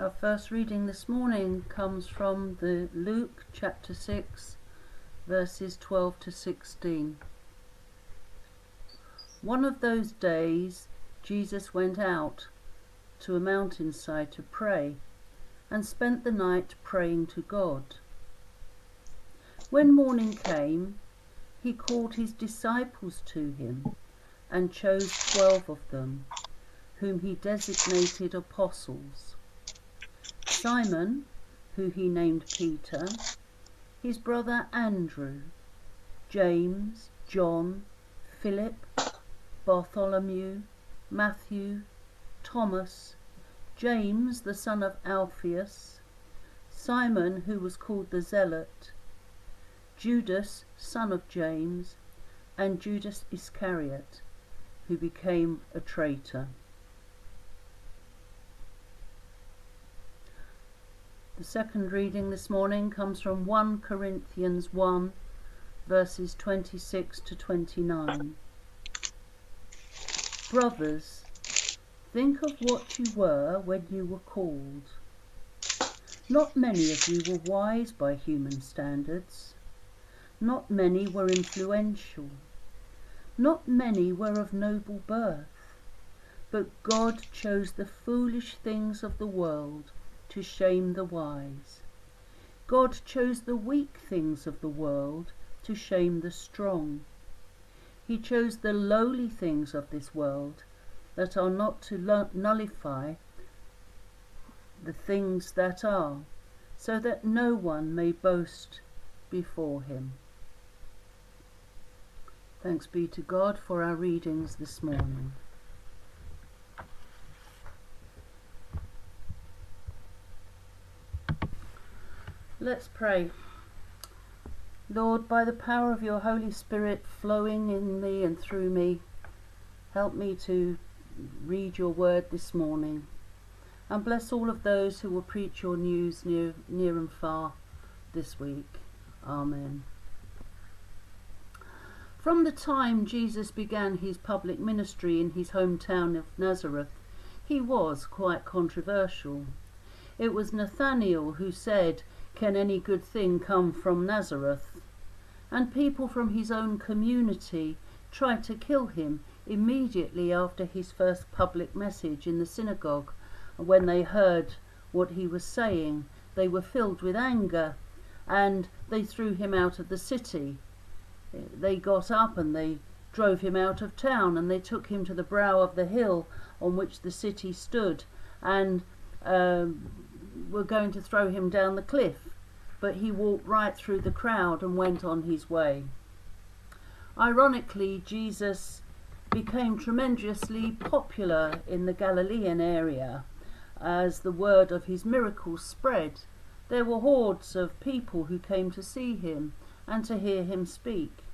Our first reading this morning comes from the Luke chapter 6 verses 12 to 16. One of those days Jesus went out to a mountainside to pray and spent the night praying to God. When morning came, he called his disciples to him and chose twelve of them, whom he designated apostles Simon, who he named Peter, his brother Andrew, James, John, Philip, Bartholomew, Matthew, Thomas, James the son of Alphaeus, Simon who was called the Zealot, Judas son of James, and Judas Iscariot, who became a traitor. The second reading this morning comes from 1 Corinthians 1, verses 26 to 29. Brothers, think of what you were when you were called. Not many of you were wise by human standards. Not many were influential. Not many were of noble birth. But God chose the foolish things of the world to shame the wise. God chose the weak things of the world to shame the strong. He chose the lowly things of this world that are not to nullify the things that are, so that no one may boast before him. Thanks be to God for our readings this morning. Let's pray. Lord, by the power of your Holy Spirit flowing in me and through me, help me to read your word this morning. And bless all of those who will preach your news near, near and far this week. Amen. From the time Jesus began his public ministry in his hometown of Nazareth, he was quite controversial. It was Nathanael who said, can any good thing come from Nazareth? And people from his own community tried to kill him immediately after his first public message in the synagogue. And when they heard what he was saying, they were filled with anger and they threw him out of the city. They got up and they drove him out of town and they took him to the brow of the hill on which the city stood and um, were going to throw him down the cliff, but he walked right through the crowd and went on his way. Ironically, Jesus became tremendously popular in the Galilean area as the word of his miracles spread. There were hordes of people who came to see him and to hear him speak.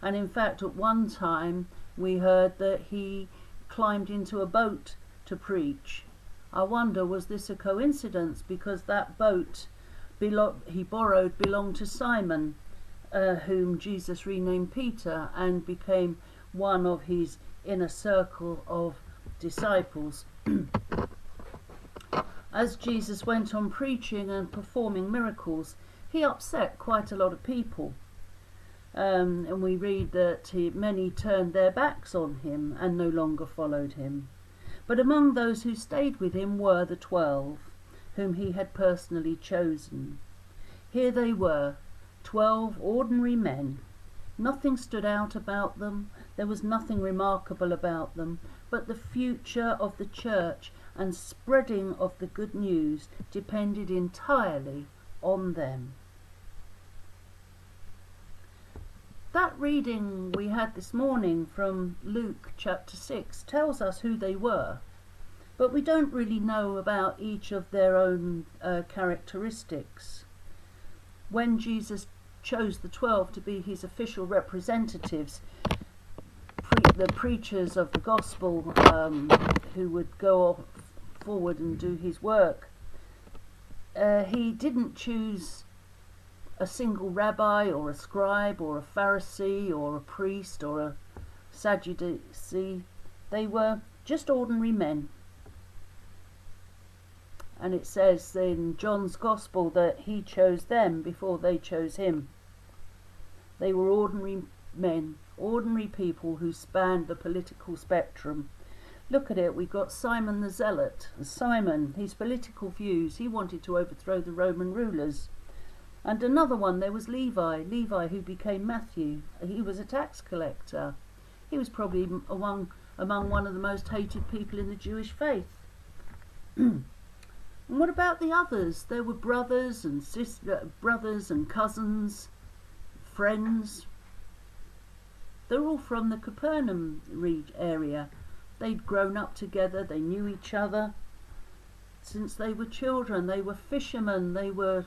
And in fact, at one time, we heard that he climbed into a boat to preach I wonder, was this a coincidence? Because that boat belo- he borrowed belonged to Simon, uh, whom Jesus renamed Peter and became one of his inner circle of disciples. As Jesus went on preaching and performing miracles, he upset quite a lot of people. Um, and we read that he, many turned their backs on him and no longer followed him. But among those who stayed with him were the twelve, whom he had personally chosen. Here they were, twelve ordinary men. Nothing stood out about them, there was nothing remarkable about them, but the future of the church and spreading of the good news depended entirely on them. That reading we had this morning from Luke chapter 6 tells us who they were, but we don't really know about each of their own uh, characteristics. When Jesus chose the twelve to be his official representatives, pre- the preachers of the gospel um, who would go forward and do his work, uh, he didn't choose a single rabbi or a scribe or a Pharisee or a priest or a Sadducee. They were just ordinary men. And it says in John's Gospel that he chose them before they chose him. They were ordinary men, ordinary people who spanned the political spectrum. Look at it, we've got Simon the Zealot. Simon, his political views, he wanted to overthrow the Roman rulers. And another one, there was Levi, Levi who became Matthew. He was a tax collector. He was probably among, among one of the most hated people in the Jewish faith. and what about the others? There were brothers and sister, uh, brothers and cousins, friends. They're all from the Capernaum area. They'd grown up together, they knew each other. Since they were children, they were fishermen, they were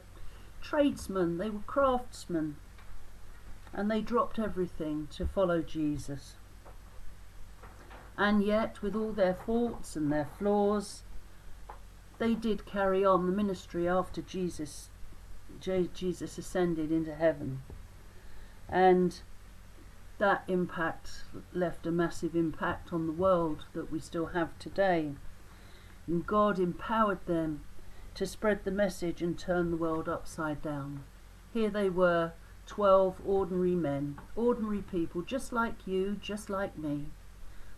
tradesmen, they were craftsmen. And they dropped everything to follow Jesus. And yet, with all their faults and their flaws, they did carry on the ministry after Jesus Jesus ascended into heaven. And that impact left a massive impact on the world that we still have today. And God empowered them to spread the message and turn the world upside down. Here they were, 12 ordinary men, ordinary people, just like you, just like me.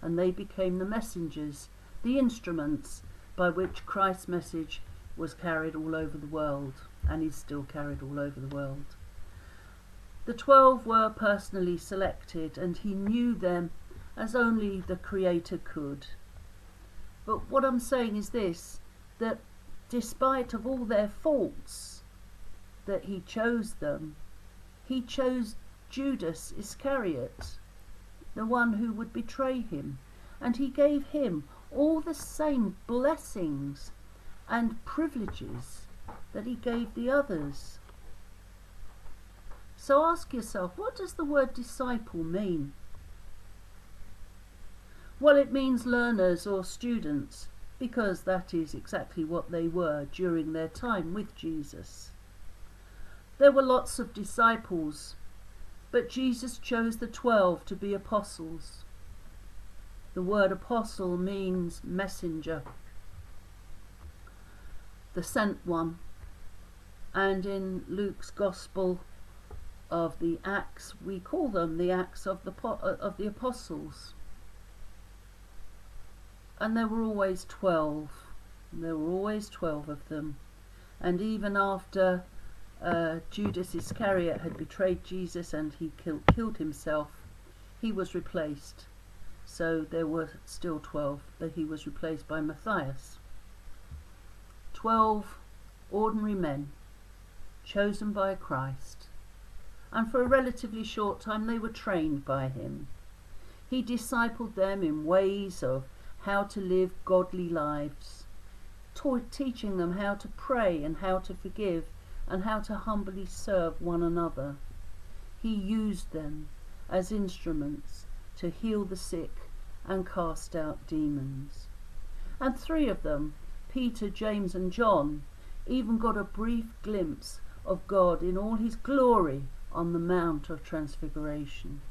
And they became the messengers, the instruments by which Christ's message was carried all over the world and is still carried all over the world. The twelve were personally selected, and he knew them as only the Creator could. But what I'm saying is this that despite of all their faults, that he chose them, he chose Judas Iscariot, the one who would betray him, and he gave him all the same blessings and privileges that he gave the others. So ask yourself, what does the word disciple mean? Well, it means learners or students, because that is exactly what they were during their time with Jesus. There were lots of disciples, but Jesus chose the twelve to be apostles. The word apostle means messenger, the sent one. And in Luke's Gospel, of the Acts, we call them the Acts of the, uh, of the Apostles. And there were always 12. There were always 12 of them. And even after uh, Judas Iscariot had betrayed Jesus and he killed, killed himself, he was replaced. So there were still 12, but he was replaced by Matthias. 12 ordinary men chosen by Christ and for a relatively short time they were trained by him. He discipled them in ways of how to live godly lives, teaching them how to pray and how to forgive and how to humbly serve one another. He used them as instruments to heal the sick and cast out demons. And three of them, Peter, James, and John, even got a brief glimpse of God in all his glory on the Mount of Transfiguration.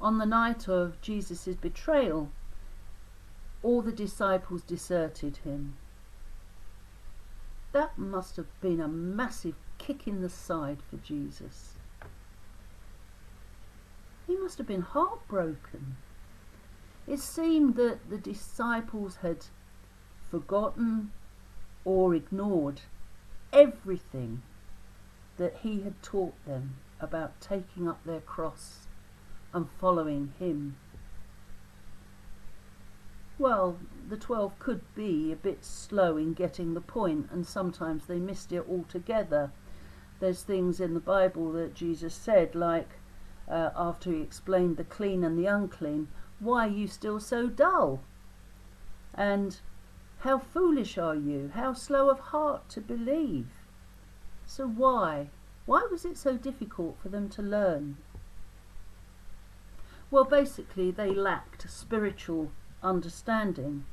On the night of Jesus' betrayal, all the disciples deserted him. That must have been a massive kick in the side for Jesus. He must have been heartbroken. It seemed that the disciples had forgotten or ignored everything that he had taught them about taking up their cross and following him. Well, the twelve could be a bit slow in getting the point, and sometimes they missed it altogether. There's things in the Bible that Jesus said, like uh, after he explained the clean and the unclean, why are you still so dull? And how foolish are you? How slow of heart to believe? So why? Why was it so difficult for them to learn? Well, basically, they lacked spiritual understanding.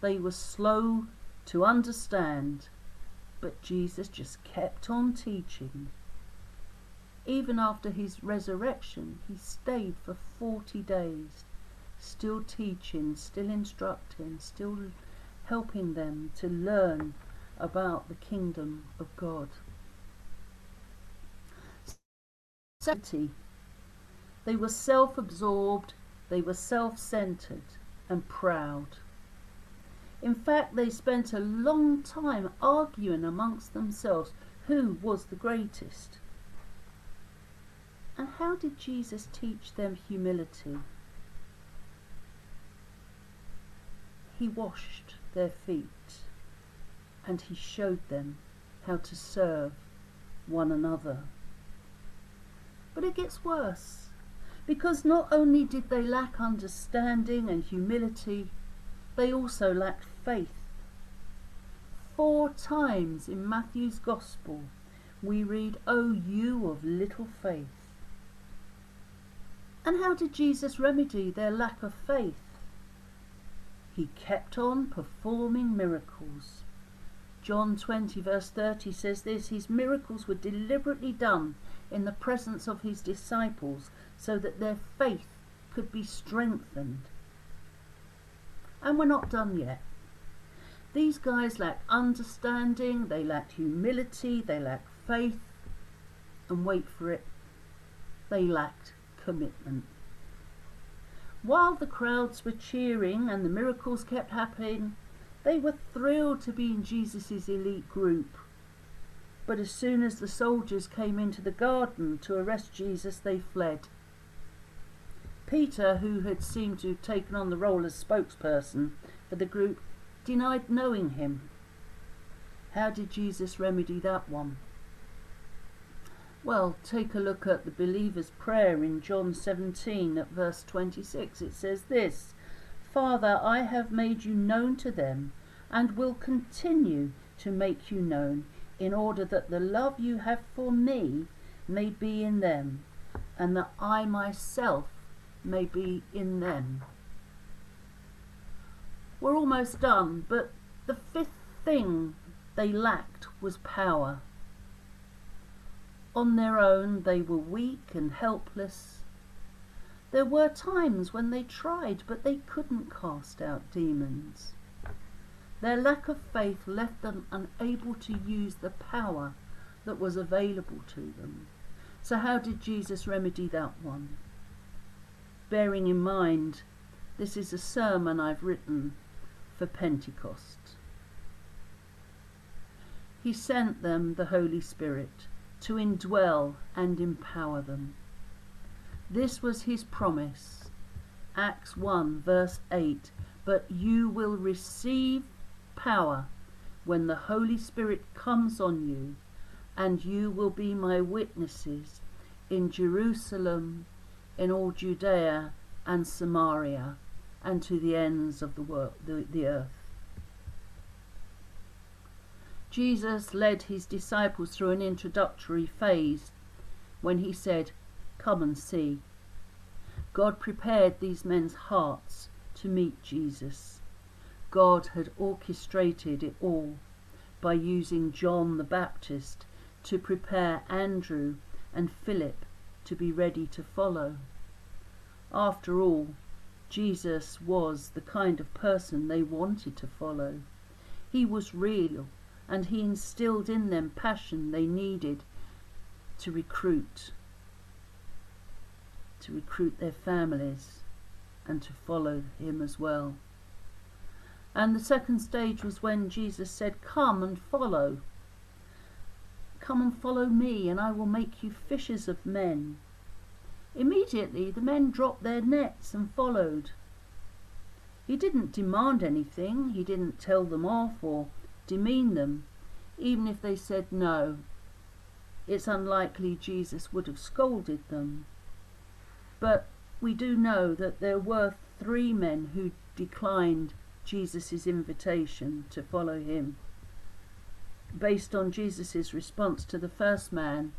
They were slow to understand, but Jesus just kept on teaching. Even after his resurrection, he stayed for 40 days, still teaching, still instructing, still helping them to learn about the kingdom of God. They were self absorbed, they were self centered and proud. In fact, they spent a long time arguing amongst themselves who was the greatest. And how did Jesus teach them humility? He washed their feet and he showed them how to serve one another. But it gets worse because not only did they lack understanding and humility, they also lacked faith. Four times in Matthew's Gospel we read, O you of little faith. And how did Jesus remedy their lack of faith? He kept on performing miracles. John 20, verse 30 says this His miracles were deliberately done in the presence of his disciples so that their faith could be strengthened. And we're not done yet. These guys lacked understanding, they lacked humility, they lacked faith, and wait for it, they lacked commitment. While the crowds were cheering and the miracles kept happening, they were thrilled to be in Jesus' elite group. But as soon as the soldiers came into the garden to arrest Jesus, they fled. Peter, who had seemed to have taken on the role as spokesperson for the group, denied knowing him. How did Jesus remedy that one? Well, take a look at the believer's prayer in John 17 at verse 26. It says this Father, I have made you known to them and will continue to make you known in order that the love you have for me may be in them, and that I myself may be in them. We're almost done, but the fifth thing they lacked was power. On their own, they were weak and helpless. There were times when they tried, but they couldn't cast out demons. Their lack of faith left them unable to use the power that was available to them. So, how did Jesus remedy that one? Bearing in mind, this is a sermon I've written for Pentecost. He sent them the Holy Spirit to indwell and empower them. This was his promise. Acts 1, verse 8 But you will receive power when the Holy Spirit comes on you, and you will be my witnesses in Jerusalem, in all Judea and Samaria, and to the ends of the, world, the, the earth. Jesus led his disciples through an introductory phase when he said, Come and see. God prepared these men's hearts to meet Jesus. God had orchestrated it all by using John the Baptist to prepare Andrew and Philip to be ready to follow. After all, Jesus was the kind of person they wanted to follow. He was real and he instilled in them passion they needed to recruit to recruit their families and to follow him as well. And the second stage was when Jesus said, Come and follow. Come and follow me, and I will make you fishers of men. Immediately the men dropped their nets and followed. He didn't demand anything, he didn't tell them off or demean them, even if they said no. It's unlikely Jesus would have scolded them. But we do know that there were three men who declined Jesus' invitation to follow him. Based on Jesus' response to the first man,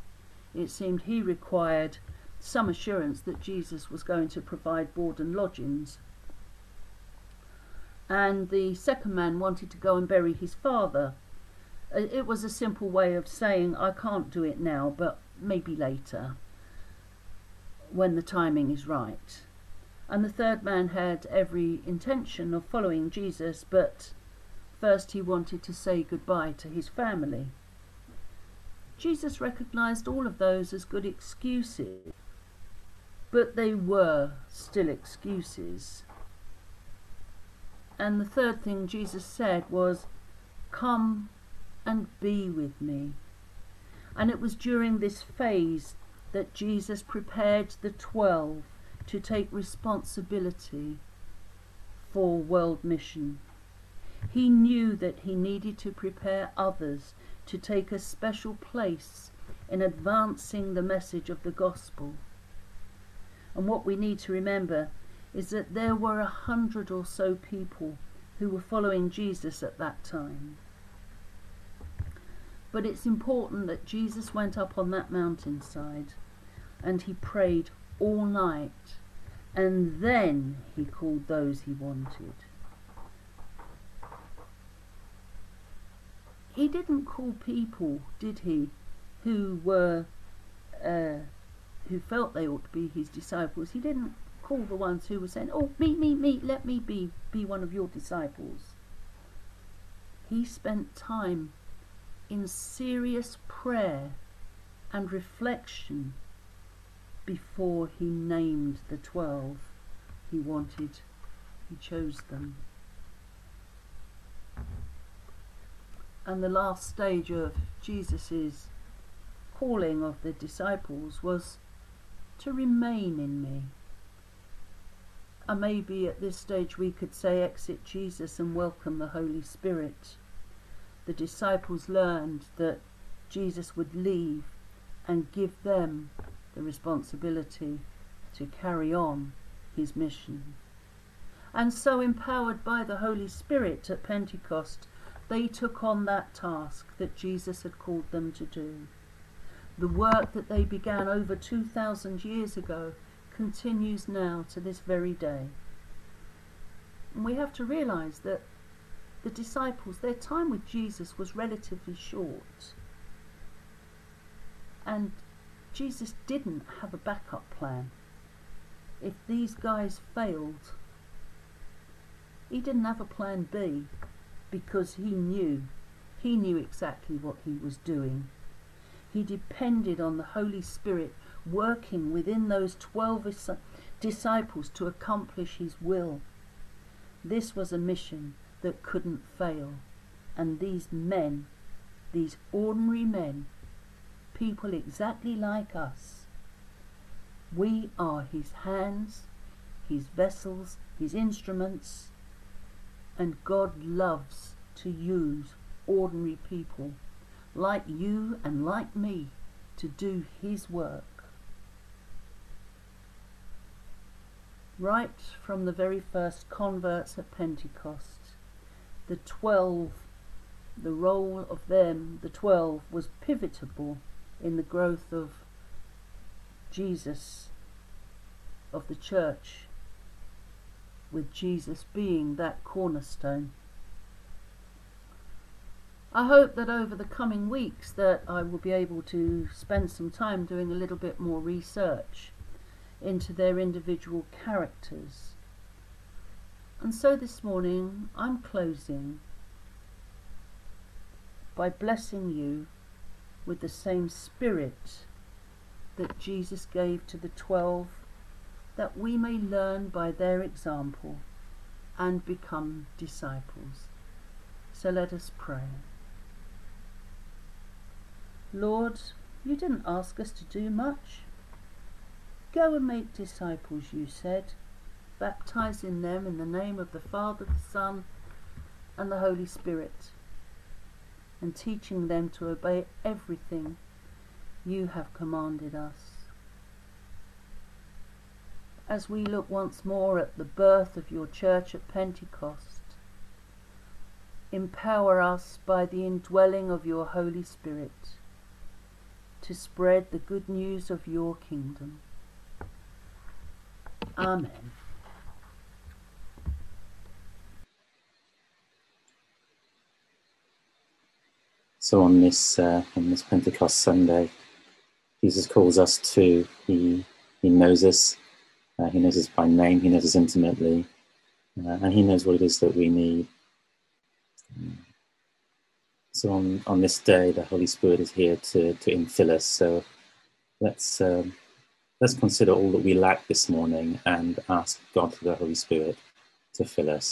it seemed he required some assurance that Jesus was going to provide board and lodgings. And the second man wanted to go and bury his father. Uh, it was a simple way of saying, I can't do it now, but maybe later, when the timing is right. And the third man had every intention of following Jesus, but first he wanted to say goodbye to his family. Jesus recognized all of those as good excuses, but they were still excuses. And the third thing Jesus said was, Come and be with me. And it was during this phase that Jesus prepared the twelve to take responsibility for world mission. He knew that he needed to prepare others to take a special place in advancing the message of the gospel. And what we need to remember is that there were a hundred or so people who were following Jesus at that time. But it's important that Jesus went up on that mountainside and he prayed all night and then he called those he wanted. He didn't call people, did he, who were uh, who felt they ought to be his disciples. He didn't call the ones who were saying, "Oh, me, me, me, let me be be one of your disciples." He spent time in serious prayer and reflection before he named the twelve he wanted, he chose them. And the last stage of Jesus's calling of the disciples was to remain in me. And maybe at this stage we could say, exit Jesus and welcome the Holy Spirit the disciples learned that Jesus would leave and give them the responsibility to carry on his mission. And so, empowered by the Holy Spirit at Pentecost, they took on that task that Jesus had called them to do. The work that they began over 2,000 years ago continues now to this very day. And we have to realize that the disciples, their time with Jesus was relatively short. And Jesus didn't have a backup plan. If these guys failed, he didn't have a plan B because he knew, he knew exactly what he was doing. He depended on the Holy Spirit working within those 12 disciples to accomplish his will. This was a mission that couldn't fail. And these men, these ordinary men, people exactly like us, we are his hands, his vessels, his instruments, and God loves to use ordinary people like you and like me to do his work. Right from the very first converts at Pentecost, the twelve, the role of them, the twelve, was pivotal in the growth of Jesus, of the church, with Jesus being that cornerstone. I hope that over the coming weeks that I will be able to spend some time doing a little bit more research into their individual characters and so this morning I'm closing by blessing you with the same spirit that Jesus gave to the twelve, that we may learn by their example and become disciples. So let us pray. Lord, you didn't ask us to do much. Go and make disciples, you said baptizing them in the name of the Father, the Son, and the Holy Spirit, and teaching them to obey everything you have commanded us. As we look once more at the birth of your church at Pentecost, empower us by the indwelling of your Holy Spirit to spread the good news of your kingdom. Amen. So on this uh, on this Pentecost Sunday, Jesus calls us to. He he knows us. Uh, he knows us by name. He knows us intimately, uh, and he knows what it is that we need. So on, on this day, the Holy Spirit is here to, to infill us. So let's um, let's consider all that we lack this morning and ask God through the Holy Spirit to fill us.